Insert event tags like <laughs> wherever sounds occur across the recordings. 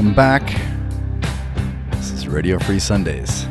Welcome back. This is Radio Free Sundays.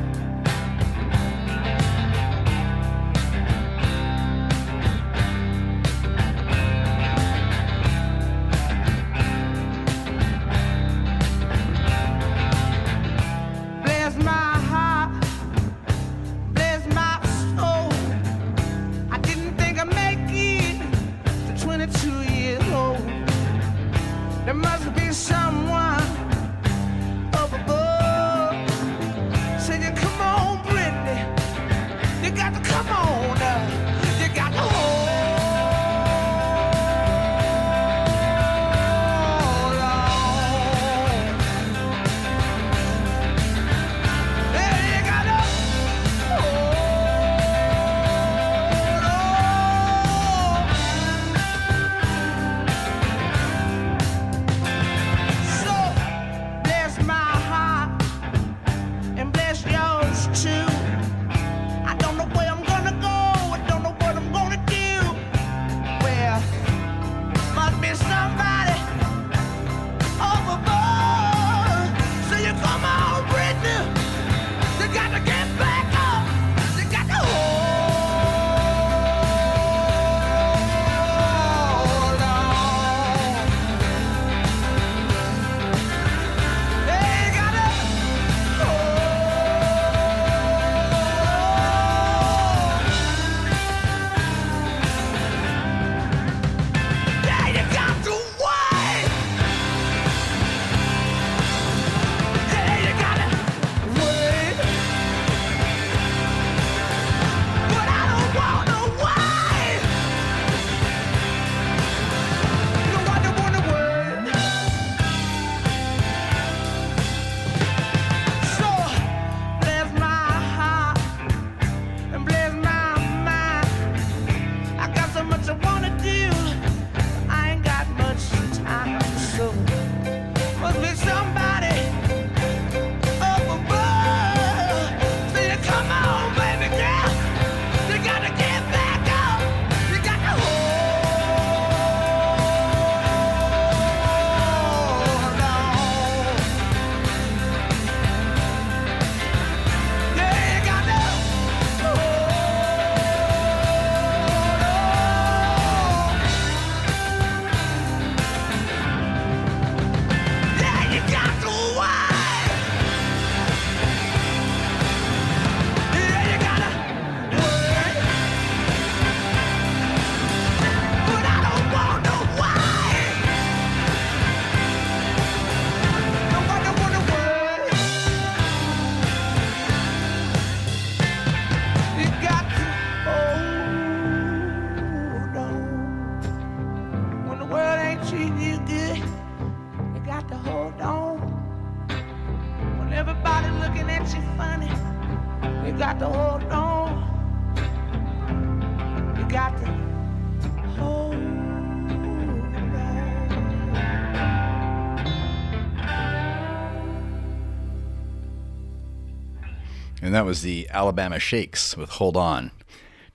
And that was the Alabama Shakes with Hold On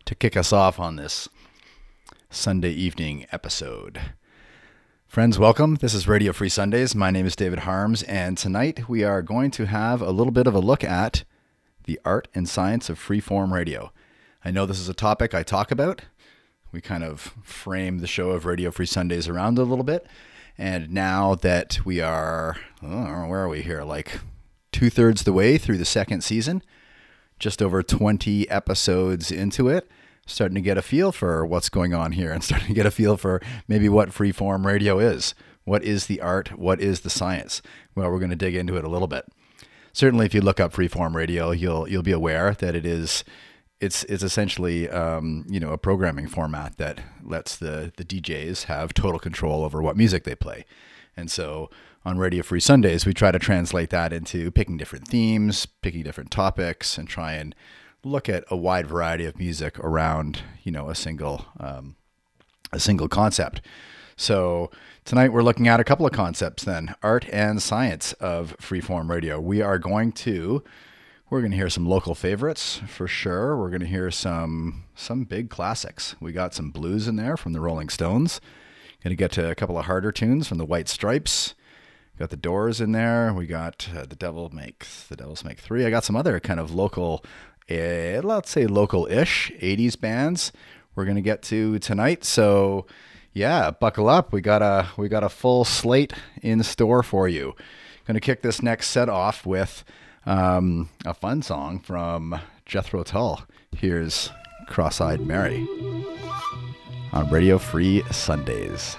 to kick us off on this Sunday evening episode. Friends, welcome. This is Radio Free Sundays. My name is David Harmes, and tonight we are going to have a little bit of a look at the art and science of freeform radio. I know this is a topic I talk about. We kind of frame the show of Radio Free Sundays around a little bit. And now that we are, oh, where are we here? Like two thirds the way through the second season, just over 20 episodes into it, starting to get a feel for what's going on here and <laughs> starting to get a feel for maybe what freeform radio is. What is the art? What is the science? Well, we're going to dig into it a little bit. Certainly, if you look up freeform radio, you'll you'll be aware that it is it's it's essentially um, you know a programming format that lets the the DJs have total control over what music they play. And so on Radio Free Sundays, we try to translate that into picking different themes, picking different topics, and try and look at a wide variety of music around you know a single um, a single concept. So tonight we're looking at a couple of concepts then, art and science of freeform radio. We are going to we're going to hear some local favorites for sure. We're going to hear some some big classics. We got some blues in there from the Rolling Stones. Going to get to a couple of harder tunes from the White Stripes. Got the Doors in there. We got uh, the Devil Makes the Devils Make Three. I got some other kind of local, uh, let's say local-ish '80s bands we're gonna get to tonight. So yeah, buckle up. We got a we got a full slate in store for you. Gonna kick this next set off with um, a fun song from Jethro Tull. Here's Cross-eyed Mary on Radio Free Sundays.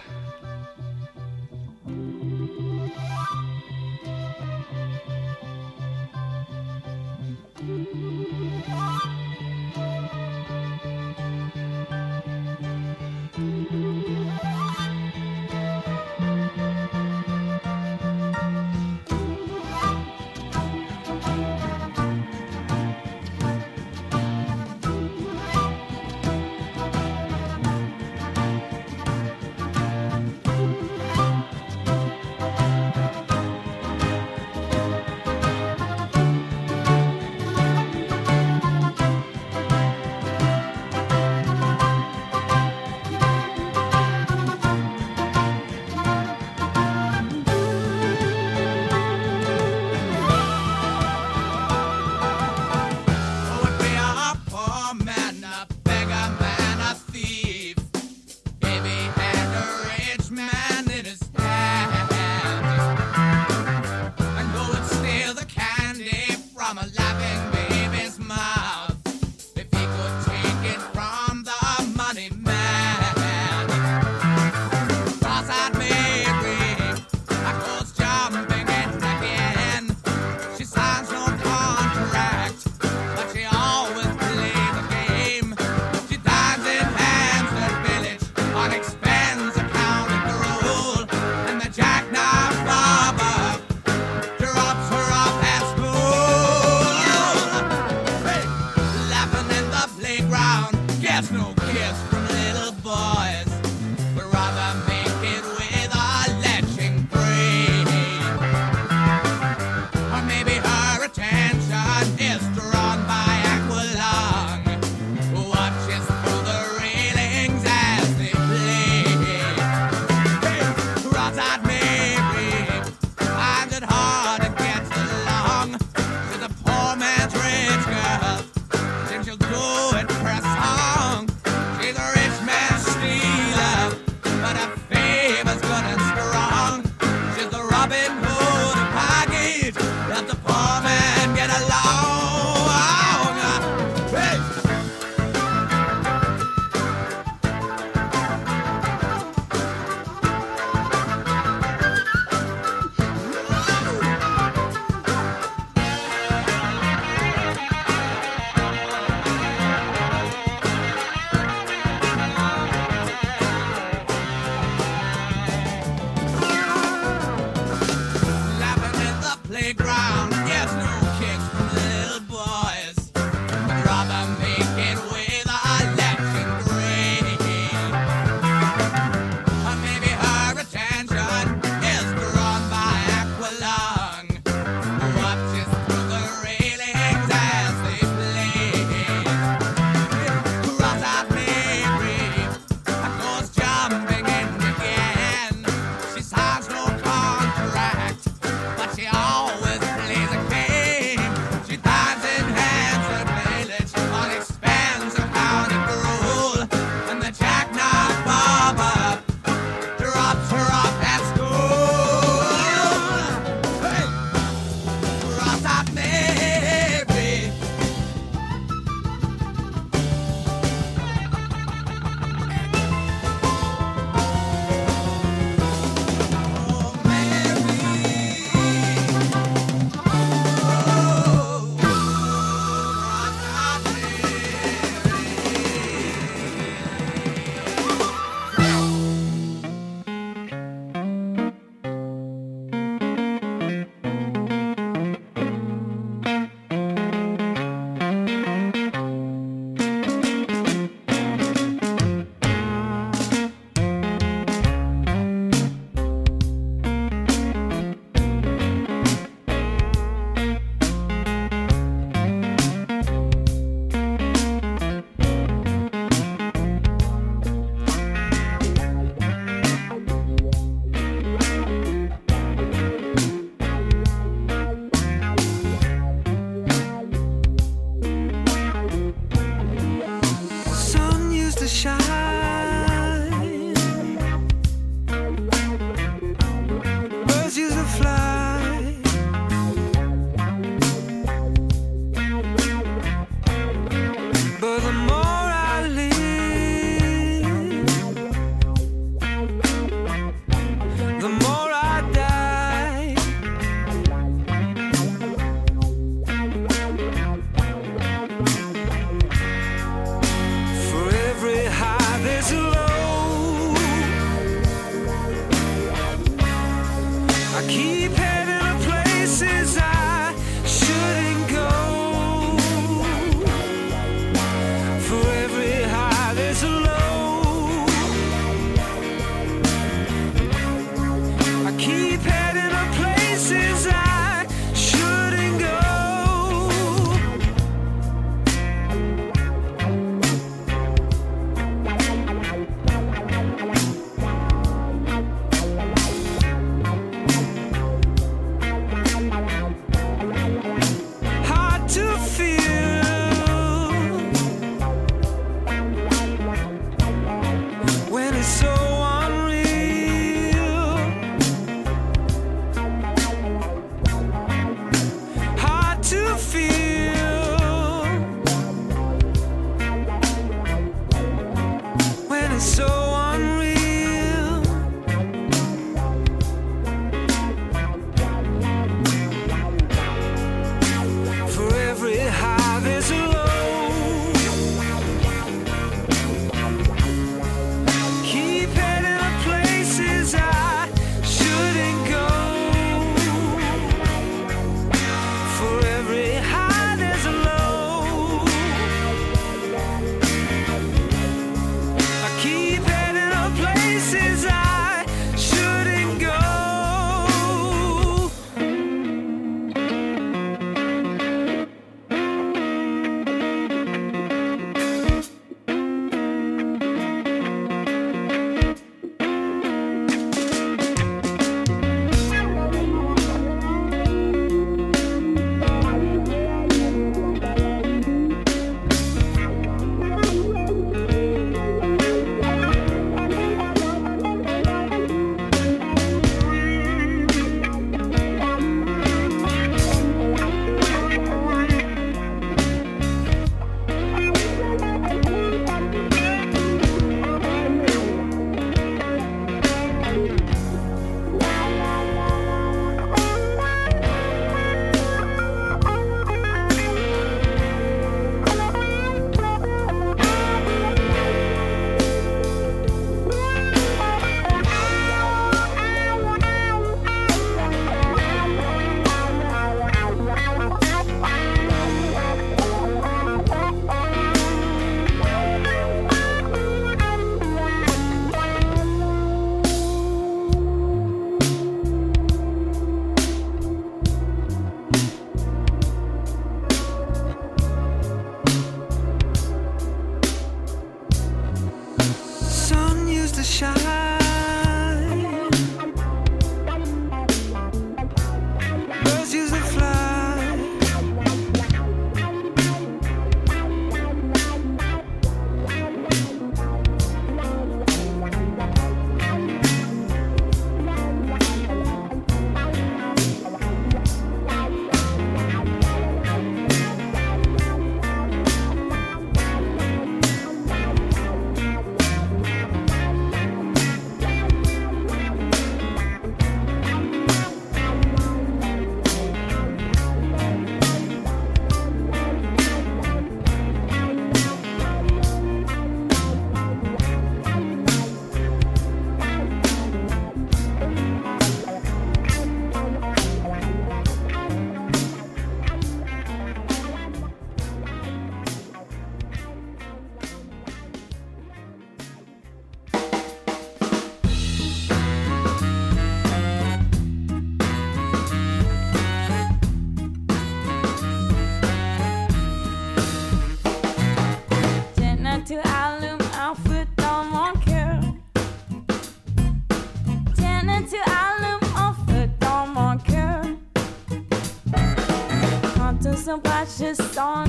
on.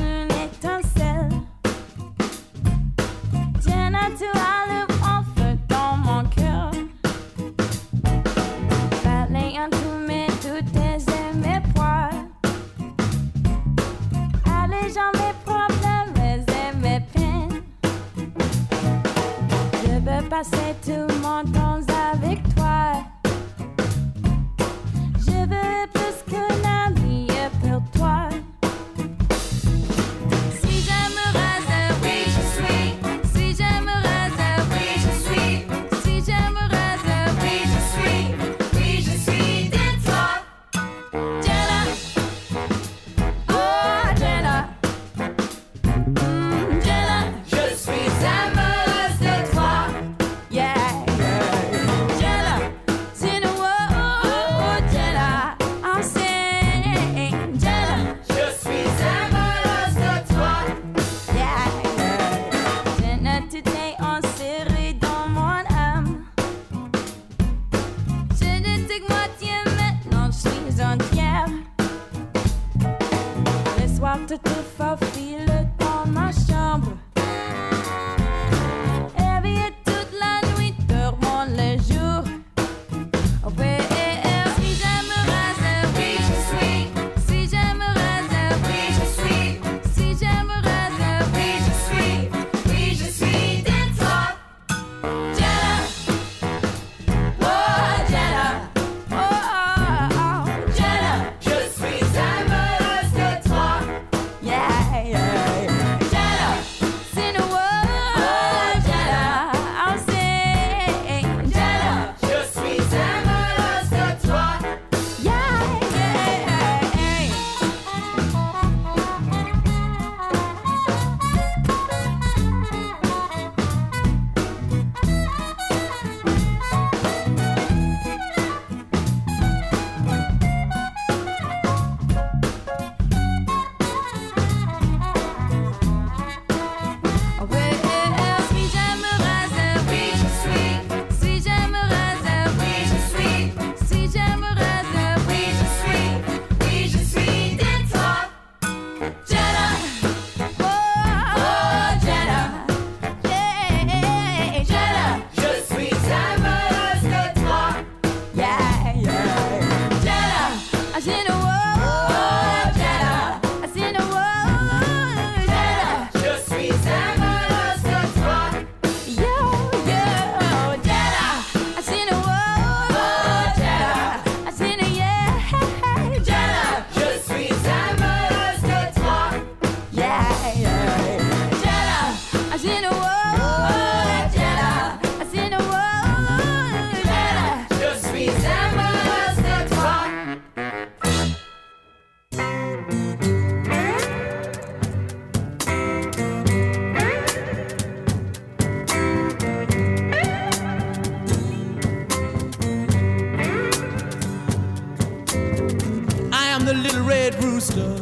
little red rooster,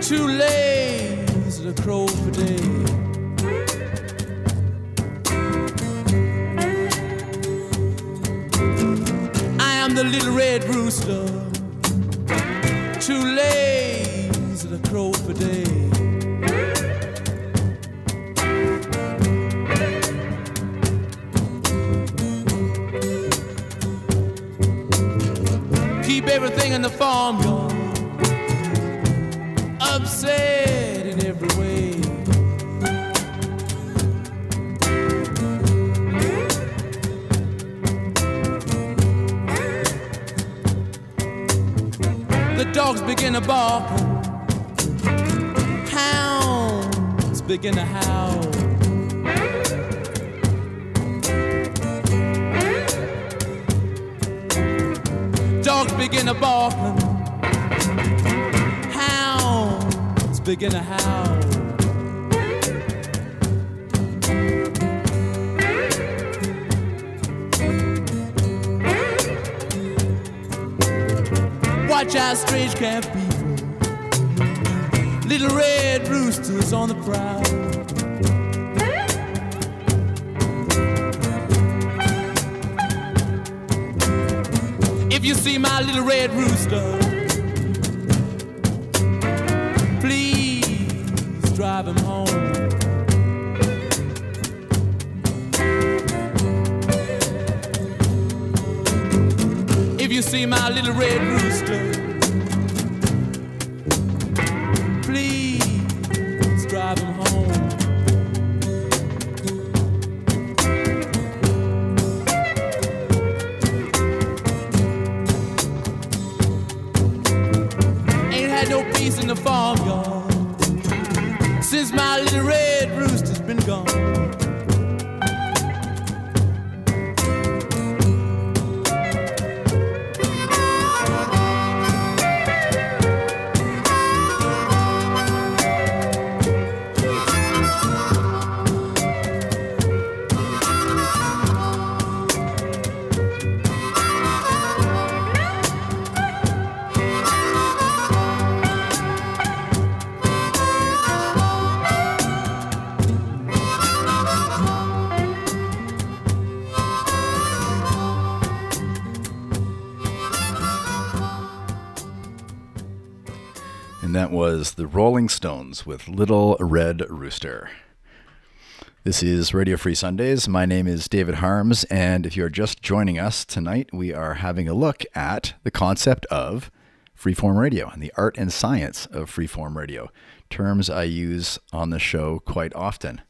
two lays and crow per day. I am the little red rooster, two lays and crow per day. everything in the farmyard, upset in every way. The dogs begin to bark, hounds begin to howl. begin to bark. Hounds begin to howl. Watch out, strange camp people. Little red roosters on the prowl. see my little red rooster. Please drive him home. If you see my little red rooster. The Rolling Stones with Little Red Rooster. This is Radio Free Sundays. My name is David Harmes, and if you're just joining us tonight, we are having a look at the concept of freeform radio and the art and science of freeform radio, terms I use on the show quite often.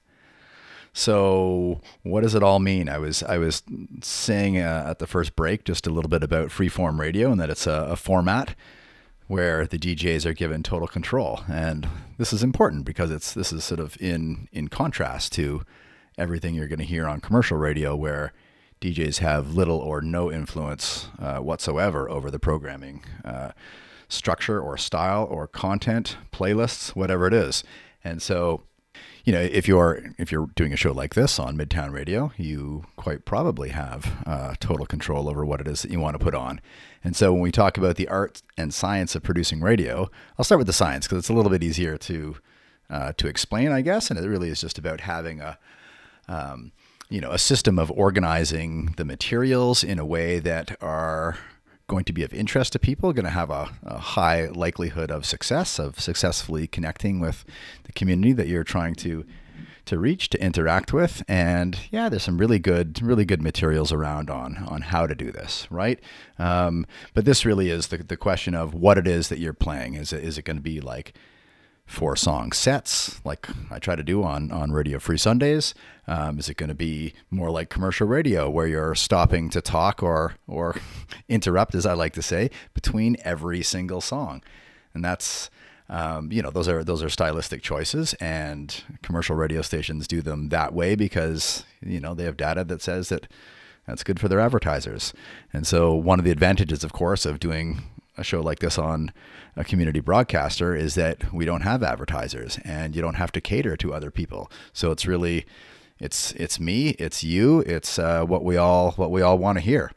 So, what does it all mean? I was I was saying uh, at the first break just a little bit about freeform radio and that it's a, a format where the DJs are given total control. And this is important because it's this is sort of in in contrast to everything you're going to hear on commercial radio where DJs have little or no influence uh, whatsoever over the programming uh, structure or style or content, playlists, whatever it is. And so you know, if you're if you're doing a show like this on Midtown Radio, you quite probably have uh, total control over what it is that you want to put on. And so, when we talk about the art and science of producing radio, I'll start with the science because it's a little bit easier to uh, to explain, I guess. And it really is just about having a um, you know a system of organizing the materials in a way that are going to be of interest to people, going to have a, a, high likelihood of success, of successfully connecting with the community that you're trying to to reach, to interact with. And yeah, there's some really good, really good materials around on on how to do this, right? Um, but this really is the, the question of what it is that you're playing. Is it, is it going to be like four song sets like I try to do on on Radio Free Sundays? Um, is it going to be more like commercial radio where you're stopping to talk or or <laughs> interrupt, as I like to say, between every single song? And that's um, you know those are those are stylistic choices, and commercial radio stations do them that way because you know they have data that says that that's good for their advertisers. And so one of the advantages, of course, of doing a show like this on a community broadcaster is that we don't have advertisers and you don't have to cater to other people. So it's really it's it's me, it's you, it's uh, what we all what we all want to hear.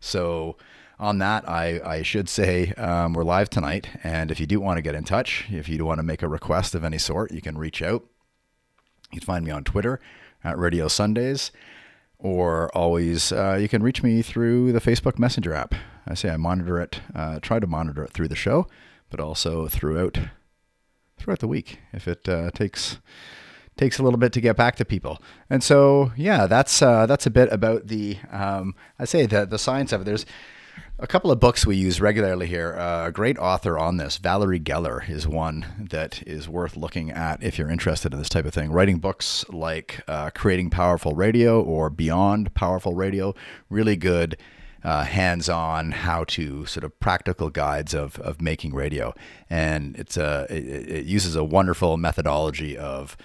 So on that, I, I should say um, we're live tonight, and if you do want to get in touch, if you do want to make a request of any sort, you can reach out. You can find me on Twitter at Radio Sundays, or always uh, you can reach me through the Facebook Messenger app. I say I monitor it, uh, try to monitor it through the show, but also throughout throughout the week if it uh, takes takes a little bit to get back to people. And so yeah, that's uh, that's a bit about the um, I say the the science of it. There's a couple of books we use regularly here. Uh, a great author on this, Valerie Geller, is one that is worth looking at if you're interested in this type of thing. Writing books like uh, Creating Powerful Radio or Beyond Powerful Radio, really good uh, hands-on how to sort of practical guides of, of making radio. And it's a, it, it uses a wonderful methodology of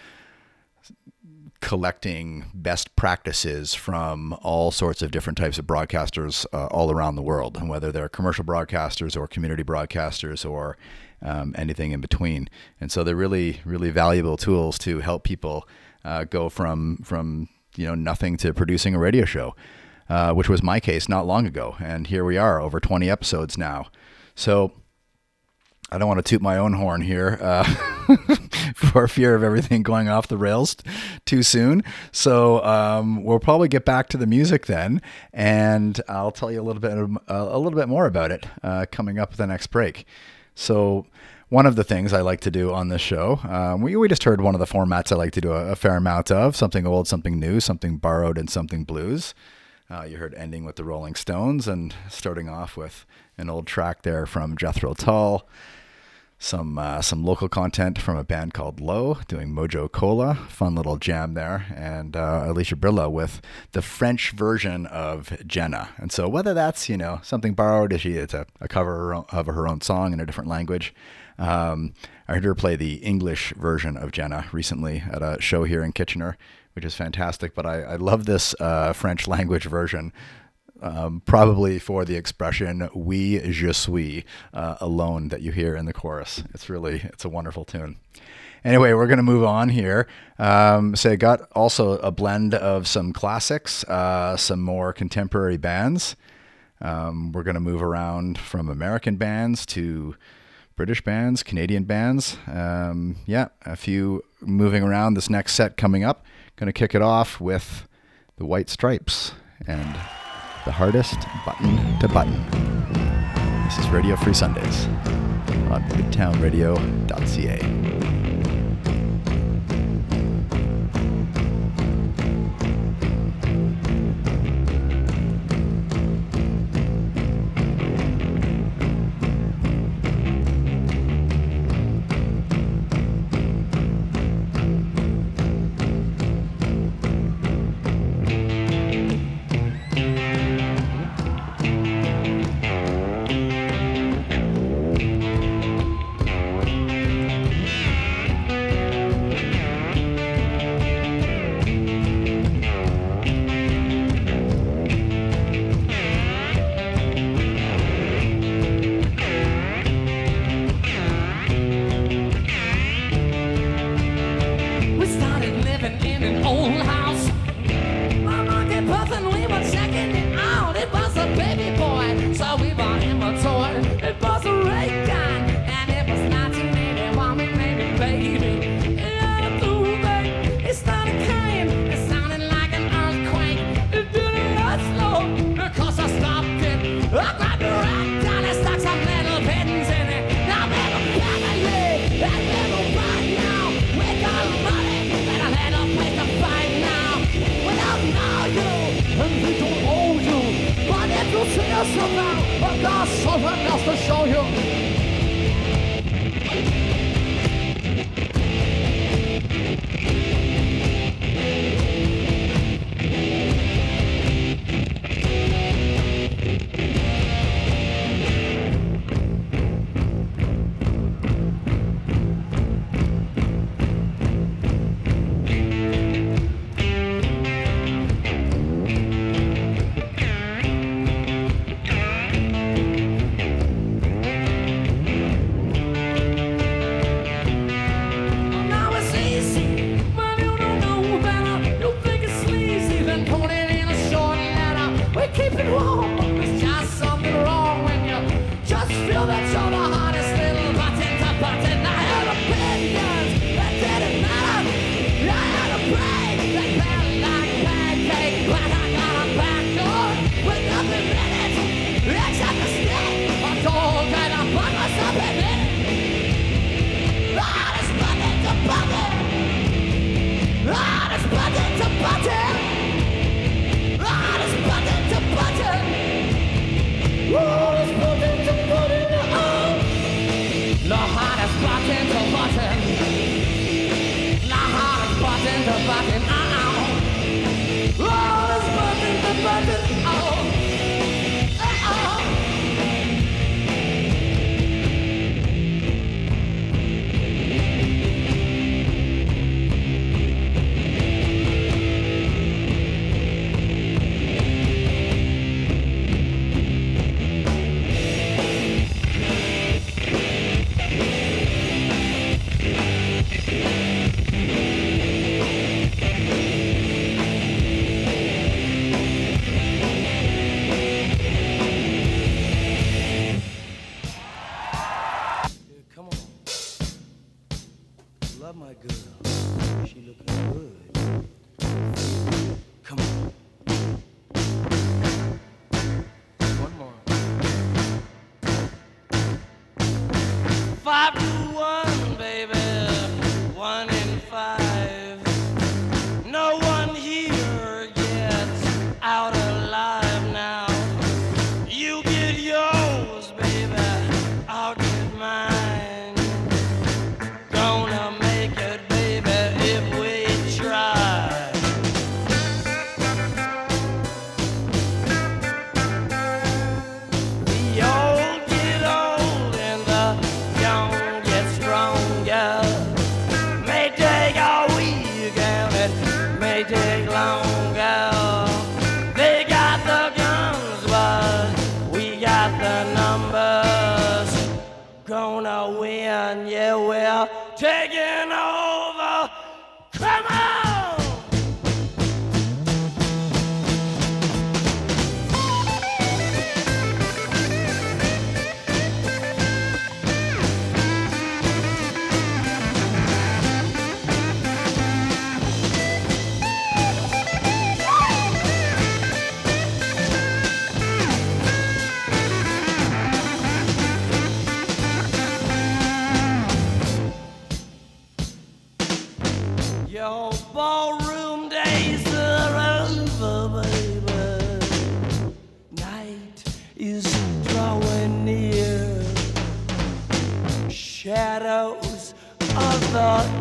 collecting best practices from all sorts of different types of broadcasters uh, all around the world, and whether they're commercial broadcasters or community broadcasters or um, anything in between. And so they're really, really valuable tools to help people uh, go from from you know nothing to producing a radio show, uh, which was my case not long ago. And here we are, over 20 episodes now. So I don't want to toot my own horn here uh, <laughs> for fear of everything going off the rails too soon. So um, we'll probably get back to the music then, and I'll tell you a little bit a little bit more about it uh, coming up the next break. So one of the things I like to do on this show, um, we, we just heard one of the formats I like to do a, a fair amount of something old, something new, something borrowed, and something blues. Uh, you heard ending with the Rolling Stones and starting off with an old track there from Jethro Tull. Some uh, some local content from a band called Low doing Mojo Cola, fun little jam there, and uh, Alicia Brilla with the French version of Jenna. And so whether that's you know something borrowed, if she it's a, a cover of her own song in a different language, um, I heard her play the English version of Jenna recently at a show here in Kitchener, which is fantastic. But I, I love this uh, French language version, um, probably for the expression "oui je suis" uh, alone that you hear in the chorus. It's really it's a wonderful tune. Anyway, we're going to move on here. Um, so I got also a blend of some classics, uh, some more contemporary bands. Um, we're going to move around from American bands to British bands, Canadian bands. Um, yeah, a few moving around. This next set coming up, going to kick it off with the White Stripes and the hardest button to button. This is Radio Free Sundays on midtownradio.ca.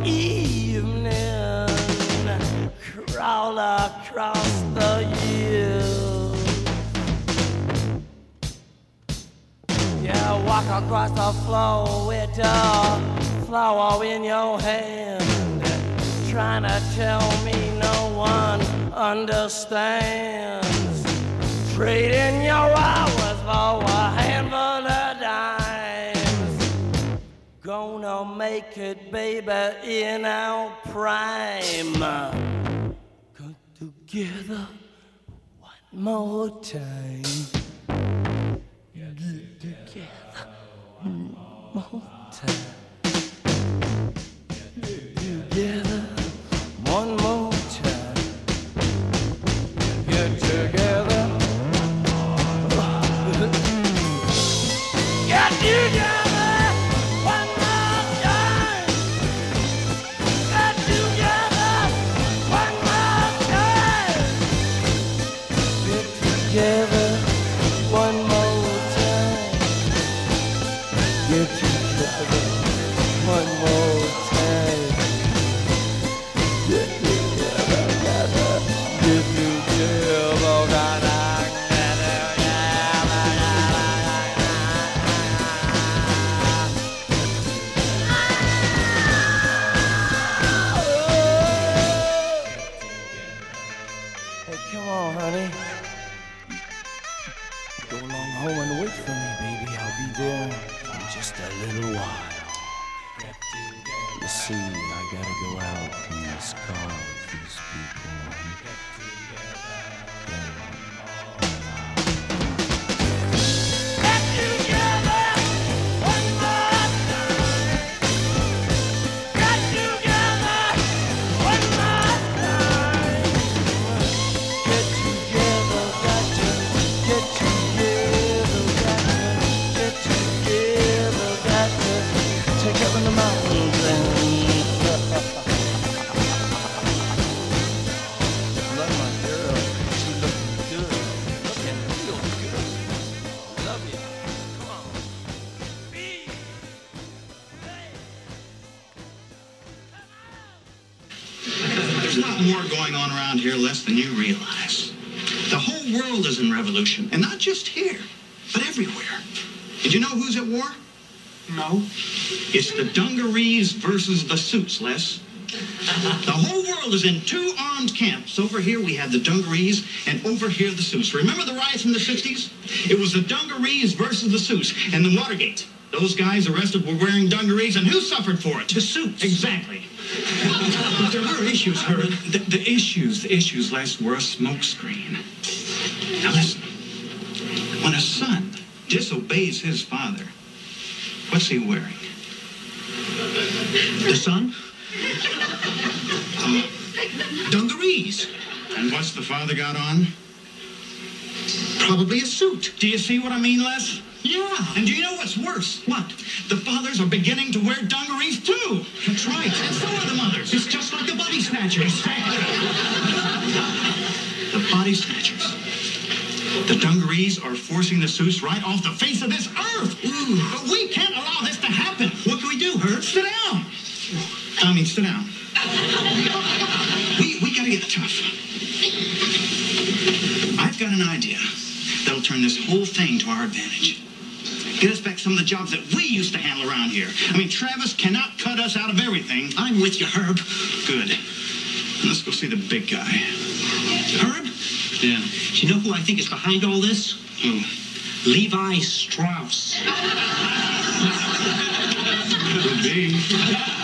evening crawl across the years. Yeah, walk across the floor with a flower in your hand, trying to tell me no one understands. Trading your hours for a handful. Gonna make it, baby, in our prime. Come together one more time. Get together one more the dungarees versus the suits, Les. The whole world is in two armed camps. Over here we have the dungarees, and over here the suits. Remember the riots in the 60s? It was the dungarees versus the suits, and the Watergate. Those guys arrested were wearing dungarees, and who suffered for it? The suits. Exactly. But <laughs> there were issues, Herb. The, the issues, the issues, Les, were a smokescreen. Now listen. When a son disobeys his father, what's he wearing? The son? Uh, dungarees. And what's the father got on? Probably a suit. Do you see what I mean, Les? Yeah. And do you know what's worse? What? The fathers are beginning to wear dungarees too. That's right. And so are the mothers. It's just like the body snatchers. the body snatchers. The dungarees are forcing the suits right off the face of this earth. But we can't allow this Sit down. I mean, sit down. We, we gotta get tough. I've got an idea that'll turn this whole thing to our advantage. Get us back some of the jobs that we used to handle around here. I mean, Travis cannot cut us out of everything. I'm with you, Herb. Good. Let's go see the big guy. Herb? Yeah. Do you know who I think is behind all this? Who? Levi Strauss. Could <laughs>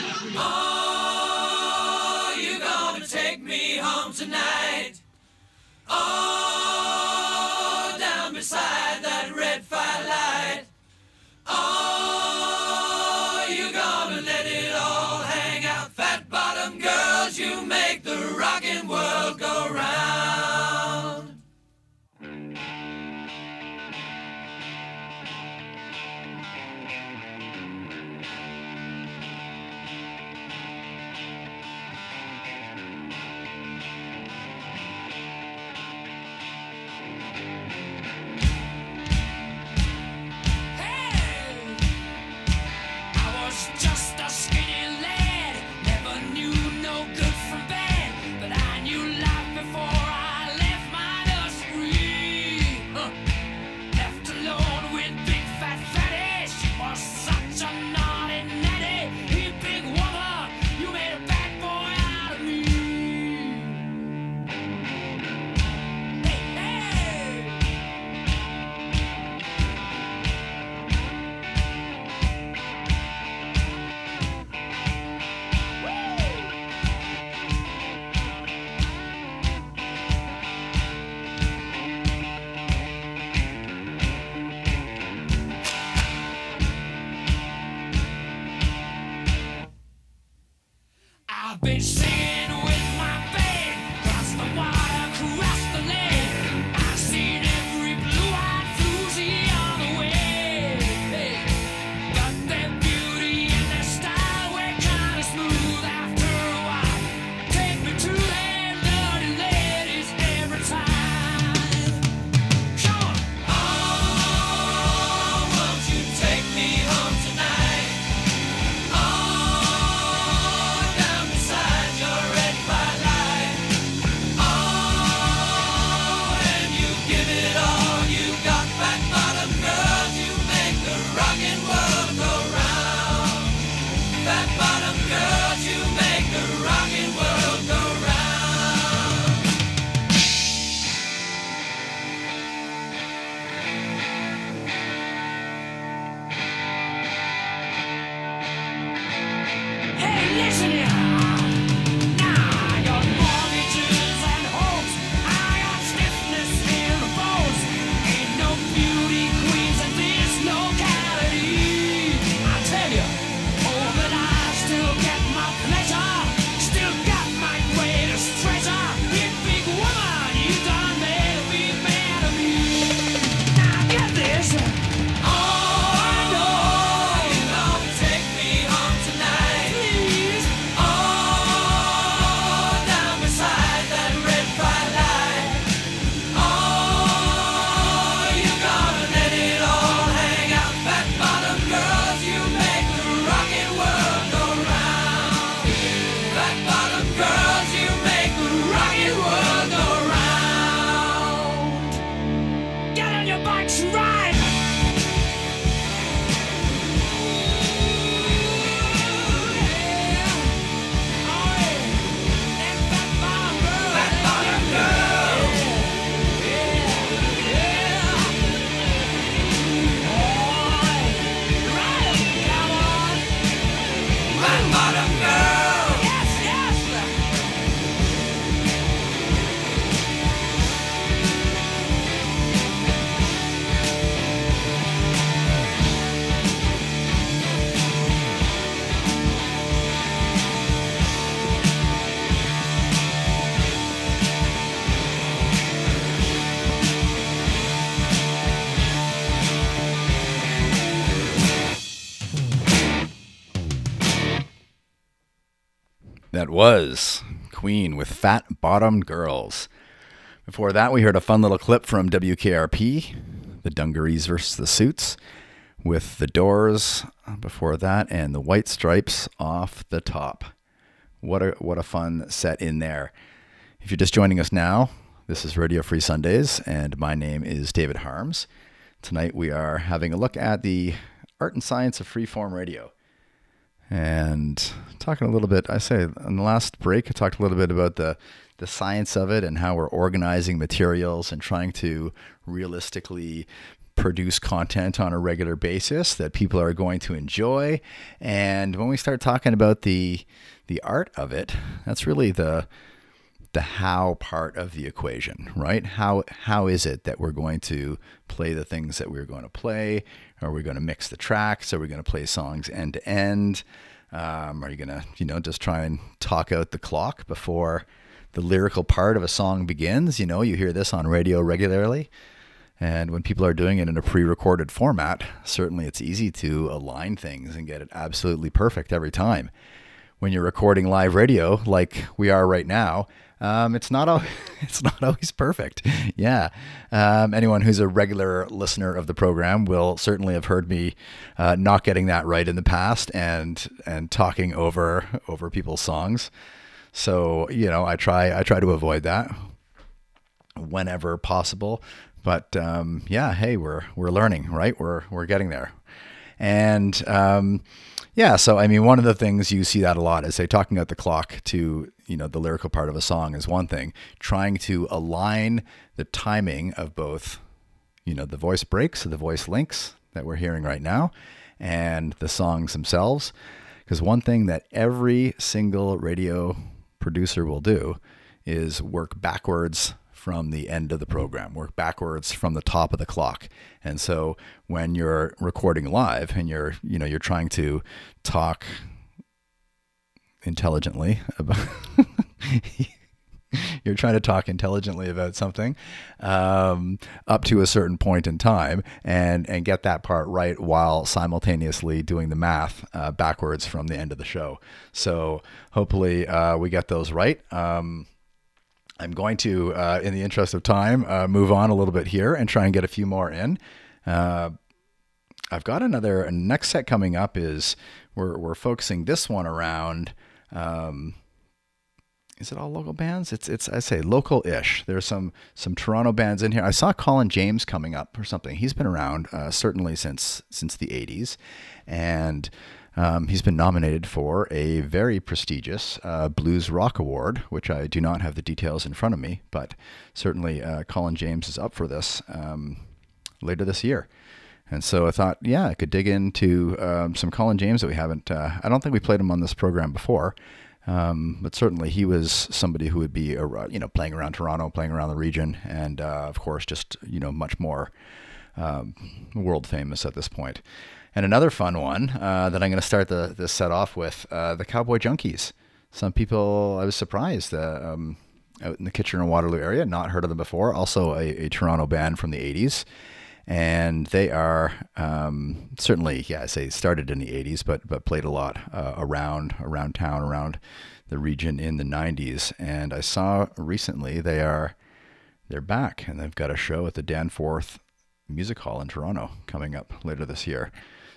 was Queen with Fat Bottomed Girls. Before that, we heard a fun little clip from WKRP, the Dungarees versus the Suits, with the Doors uh, before that, and the White Stripes off the top. What a what a fun set in there. If you're just joining us now, this is Radio Free Sundays, and my name is David Harmes. Tonight we are having a look at the art and science of freeform radio and talking a little bit. I say in the last break, I talked a little bit about the the science of it and how we're organizing materials and trying to realistically produce content on a regular basis that people are going to enjoy. And when we start talking about the the art of it, that's really the the how part of the equation, right? How how is it that we're going to play the things that we're going to play? Are we going to mix the tracks? Are we going to play songs end to end? Um, are you going to, you know, just try and talk out the clock before the lyrical part of a song begins? You know, you hear this on radio regularly. And when people are doing it in a pre recorded format, certainly it's easy to align things and get it absolutely perfect every time. When you're recording live radio like we are right now, um, it's not al- <laughs> it's not always perfect. Yeah, um, anyone who's a regular listener of the program will certainly have heard me uh, not getting that right in the past and and talking over over people's songs. So you know, I try I try to avoid that whenever possible. But um, yeah, hey, we're we're learning, right? We're we're getting there, and um, yeah. So I mean, one of the things you see that a lot is say talking about the clock to you know the lyrical part of a song is one thing. Trying to align the timing of both, you know, the voice breaks, the voice links that we're hearing right now, and the songs themselves. Because one thing that every single radio producer will do is work backwards from the end of the program, work backwards from the top of the clock. And so when you're recording live and you're, you know, you're trying to talk intelligently about. <laughs> You're trying to talk intelligently about something um, up to a certain point in time and, and get that part right while simultaneously doing the math uh, backwards from the end of the show. So hopefully uh, we get those right. Um, I'm going to, uh, in the interest of time, uh, move on a little bit here and try and get a few more in. Uh, I've got another next set coming up. Is we're we're focusing this one around. Um, is it all local bands? It's it's I say local-ish. There's some some Toronto bands in here. I saw Colin James coming up or something. He's been around uh, certainly since since the '80s, and um, he's been nominated for a very prestigious uh, Blues Rock Award, which I do not have the details in front of me, but certainly uh, Colin James is up for this um, later this year. And so I thought, yeah, I could dig into um, some Colin James that we haven't. Uh, I don't think we played him on this program before, um, but certainly he was somebody who would be, you know, playing around Toronto, playing around the region, and uh, of course, just you know, much more um, world famous at this point. And another fun one uh, that I'm going to start the this set off with uh, the Cowboy Junkies. Some people, I was surprised. Uh, um, out in the Kitchener Waterloo area, not heard of them before. Also, a, a Toronto band from the 80s and they are um, certainly, yeah, I say started in the '80s, but but played a lot uh, around around town, around the region in the '90s. And I saw recently they are they're back, and they've got a show at the Danforth Music Hall in Toronto coming up later this year.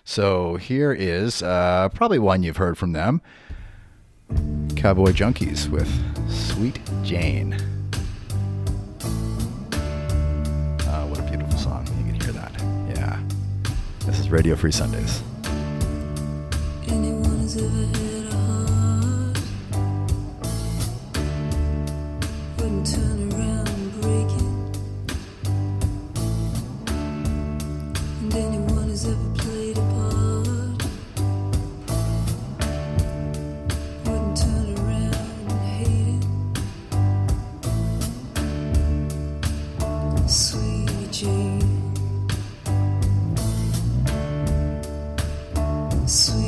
So here is uh, probably one you've heard from them, Cowboy Junkies with Sweet Jane. Uh, what a beautiful song. You can hear that. Yeah. This is Radio Free Sundays. Turn Sweet Jane. Sweet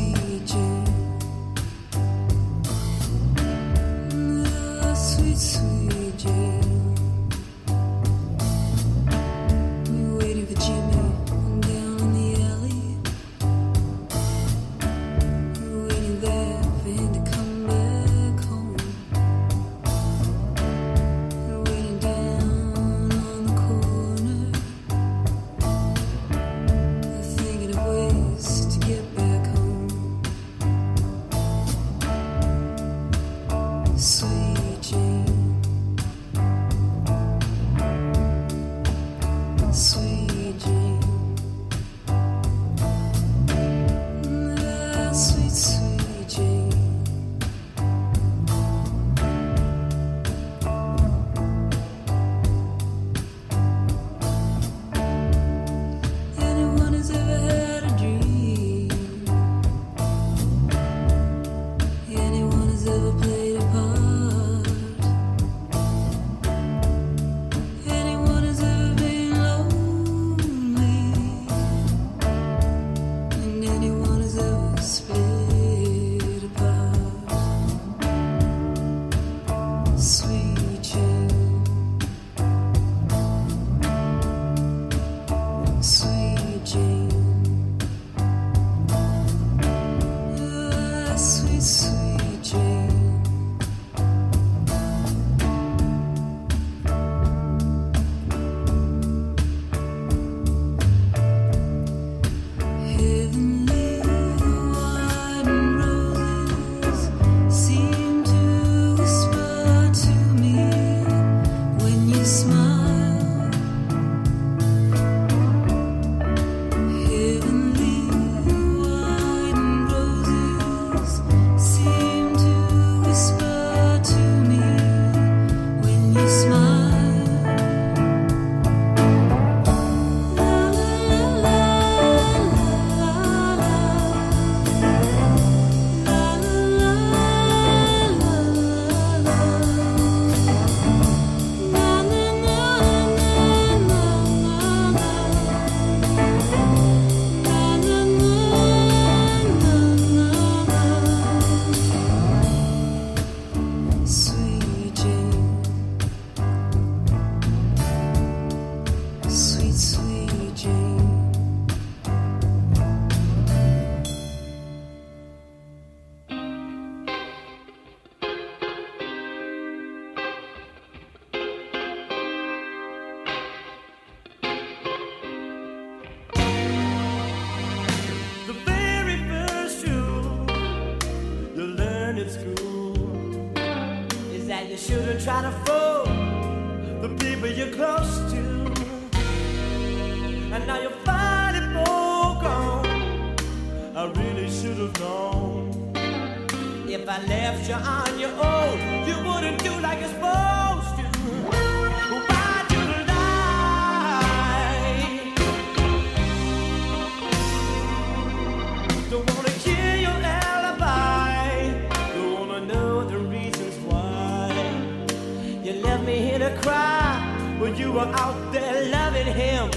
you were out there loving him.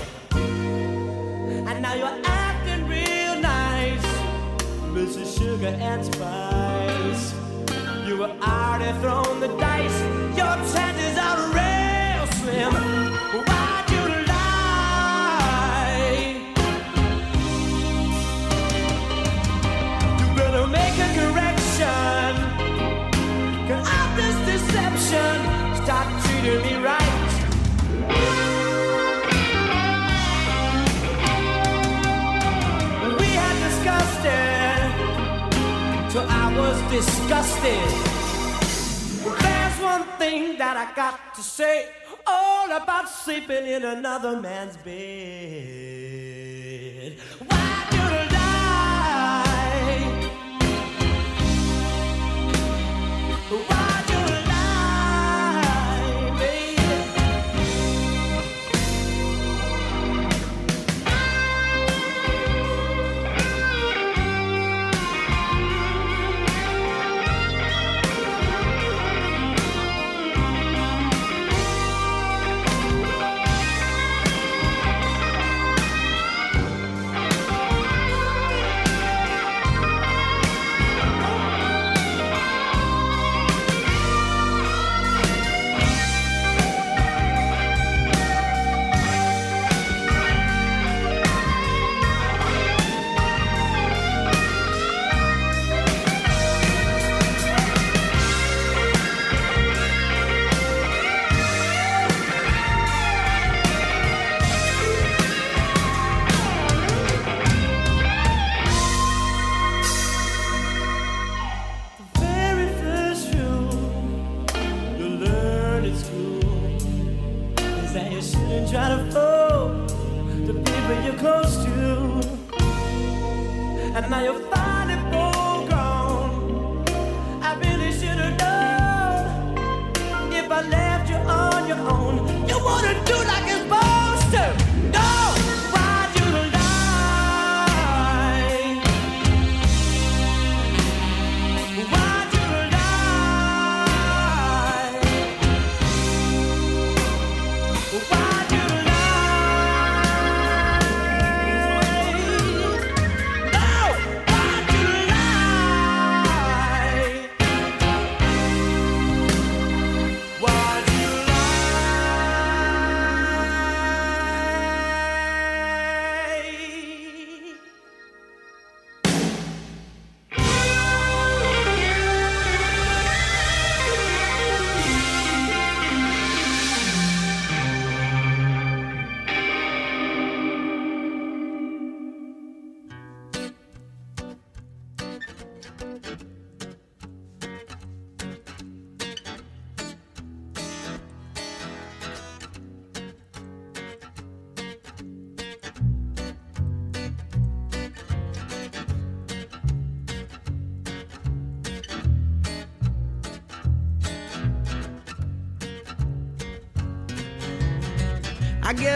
And now you're acting real nice, Mrs. Sugar and Spice. You were already thrown the dice. Your chances are real slim. Why'd you lie? You better make a correction. Out this deception. Start treating me right. Discussed till I was disgusted. There's one thing that I got to say all about sleeping in another man's bed.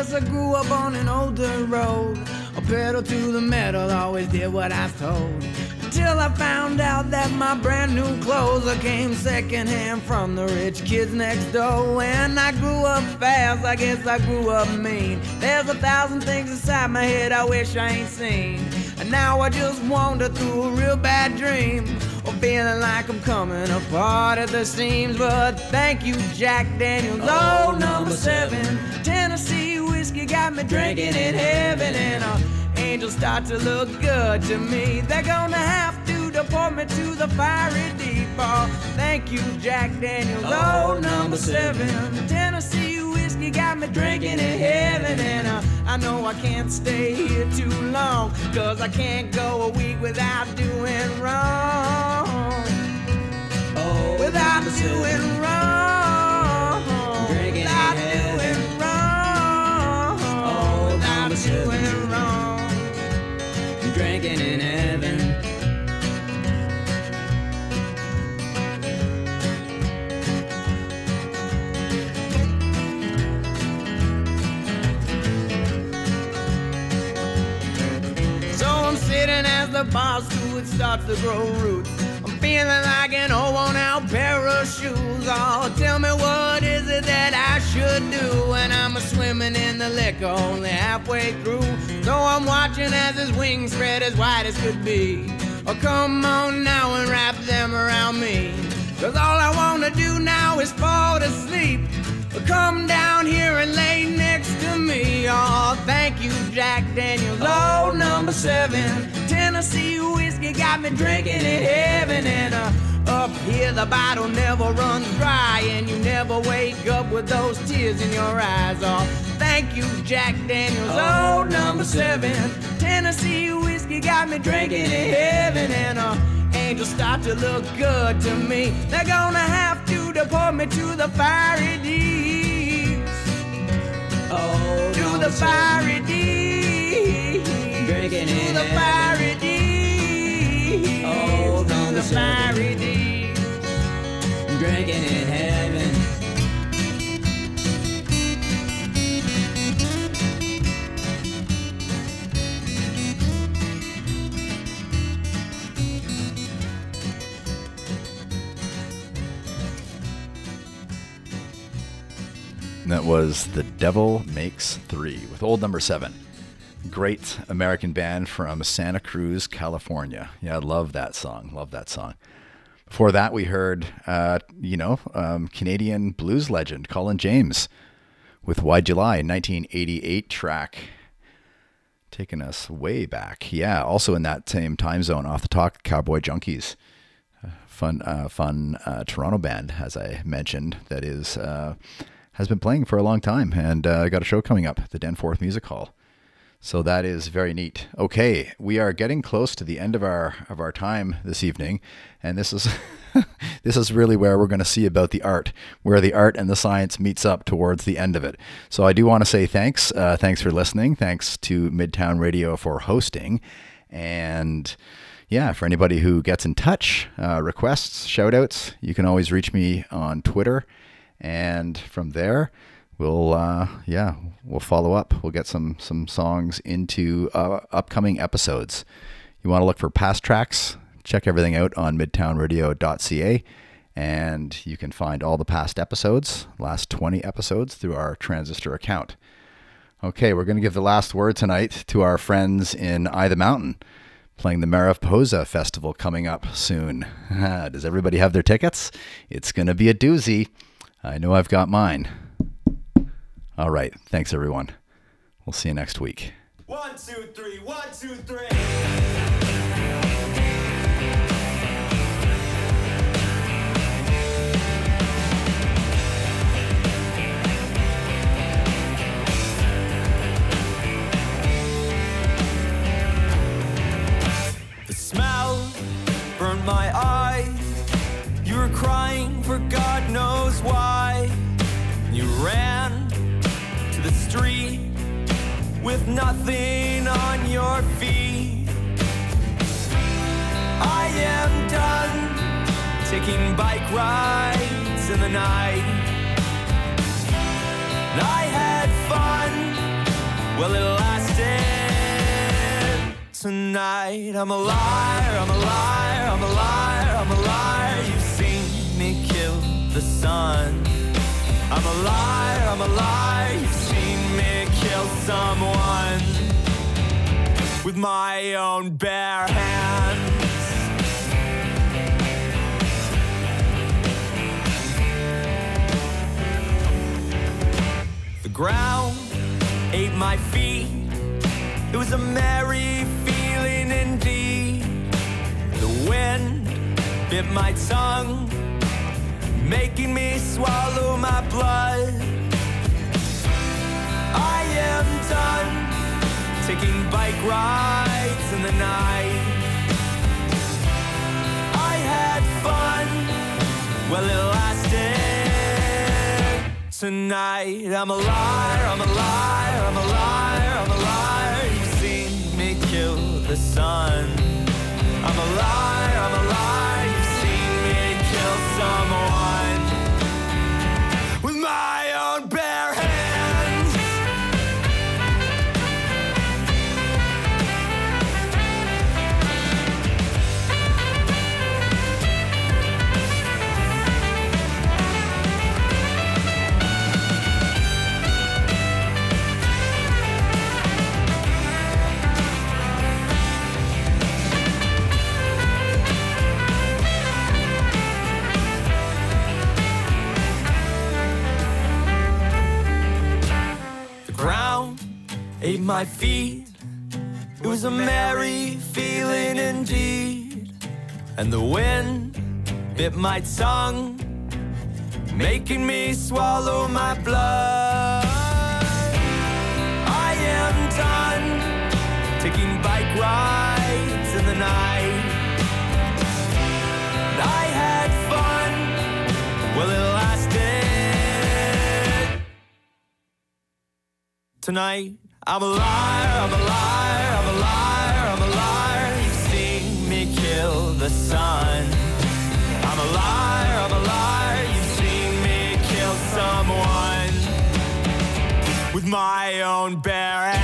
Guess I grew up on an older road. A pedal to the metal, always did what I was told. Until I found out that my brand new clothes I came secondhand from the rich kids next door. And I grew up fast, I guess I grew up mean. There's a thousand things inside my head I wish I ain't seen. And now I just wander through a real bad dream. Or feeling like I'm coming apart at the seams. But thank you, Jack Daniels. Oh, number seven. Tennessee whiskey got me drinking in heaven. And uh, angels start to look good to me. They're gonna have to deport me to the fiery deep. Oh, thank you, Jack Daniels. Oh, number seven. Tennessee whiskey got me drinking in heaven. And uh, I know I can't stay here too long. Cause I can't go a week without doing wrong. Oh, without doing wrong. Feeling as the boss it starts to grow roots. I'm feeling like an old worn out pair of shoes. Oh, tell me what is it that I should do when I'm a swimming in the liquor only halfway through? So I'm watching as his wings spread as wide as could be. Oh, come on now and wrap them around me. Cause all I wanna do now is fall to sleep. Come down here and lay next to me. Oh, thank you, Jack Daniels. Oh, number seven. Tennessee whiskey got me drinking in heaven. And uh, up here, the bottle never runs dry. And you never wake up with those tears in your eyes. Oh, thank you, Jack Daniels. Oh, number seven. Tennessee whiskey got me drinking in heaven. And uh, angels start to look good to me. They're gonna have to deport me to the fiery deeps. Oh, To the fiery deeps. Drinking To in the fiery deeps. Oh, To the fiery deeps. drinking in heaven. That was The Devil Makes Three with old number seven. Great American band from Santa Cruz, California. Yeah, I love that song. Love that song. Before that, we heard, uh, you know, um, Canadian blues legend Colin James with Why'd You Lie, 1988 track. Taking us way back. Yeah, also in that same time zone off the talk, Cowboy Junkies fun, uh, fun uh, Toronto band, as I mentioned, that is uh, has been playing for a long time, and uh, got a show coming up, at the Danforth Music Hall. So that is very neat. Okay, we are getting close to the end of our of our time this evening, and this is <laughs> this is really where we're going to see about the art, where the art and the science meets up towards the end of it. So I do want to say thanks, uh, thanks for listening, thanks to Midtown Radio for hosting, and yeah, for anybody who gets in touch, uh, requests, shout outs, you can always reach me on Twitter. And from there, we'll, uh, yeah, we'll follow up. We'll get some, some songs into uh, upcoming episodes. You want to look for past tracks? Check everything out on midtownradio.ca. And you can find all the past episodes, last 20 episodes, through our Transistor account. Okay, we're going to give the last word tonight to our friends in I the Mountain playing the Mariposa Festival coming up soon. <laughs> Does everybody have their tickets? It's going to be a doozy. I know I've got mine. All right. Thanks, everyone. We'll see you next week. One, two, three, one, two, three. The smell burned my eyes. Crying for God knows why. You ran to the street with nothing on your feet. I am done taking bike rides in the night. I had fun while it lasted. Tonight I'm a liar, I'm a liar, I'm a liar. Sun. I'm a liar, I'm a liar. You've seen me kill someone with my own bare hands. The ground ate my feet. It was a merry feeling indeed. The wind bit my tongue making me swallow my blood. I am done taking bike rides in the night. I had fun while it lasted. Tonight I'm a liar, I'm a liar, I'm a liar, I'm a liar. You've seen me kill the sun. I'm a liar, I'm a liar. Ate my feet. It was a merry feeling indeed. And the wind bit my tongue, making me swallow my blood. I am done taking bike rides in the night. I had fun while it lasted. Tonight, I'm a liar, I'm a liar, I'm a liar, I'm a liar. You've seen me kill the sun. I'm a liar, I'm a liar. You've seen me kill someone with my own bare hands.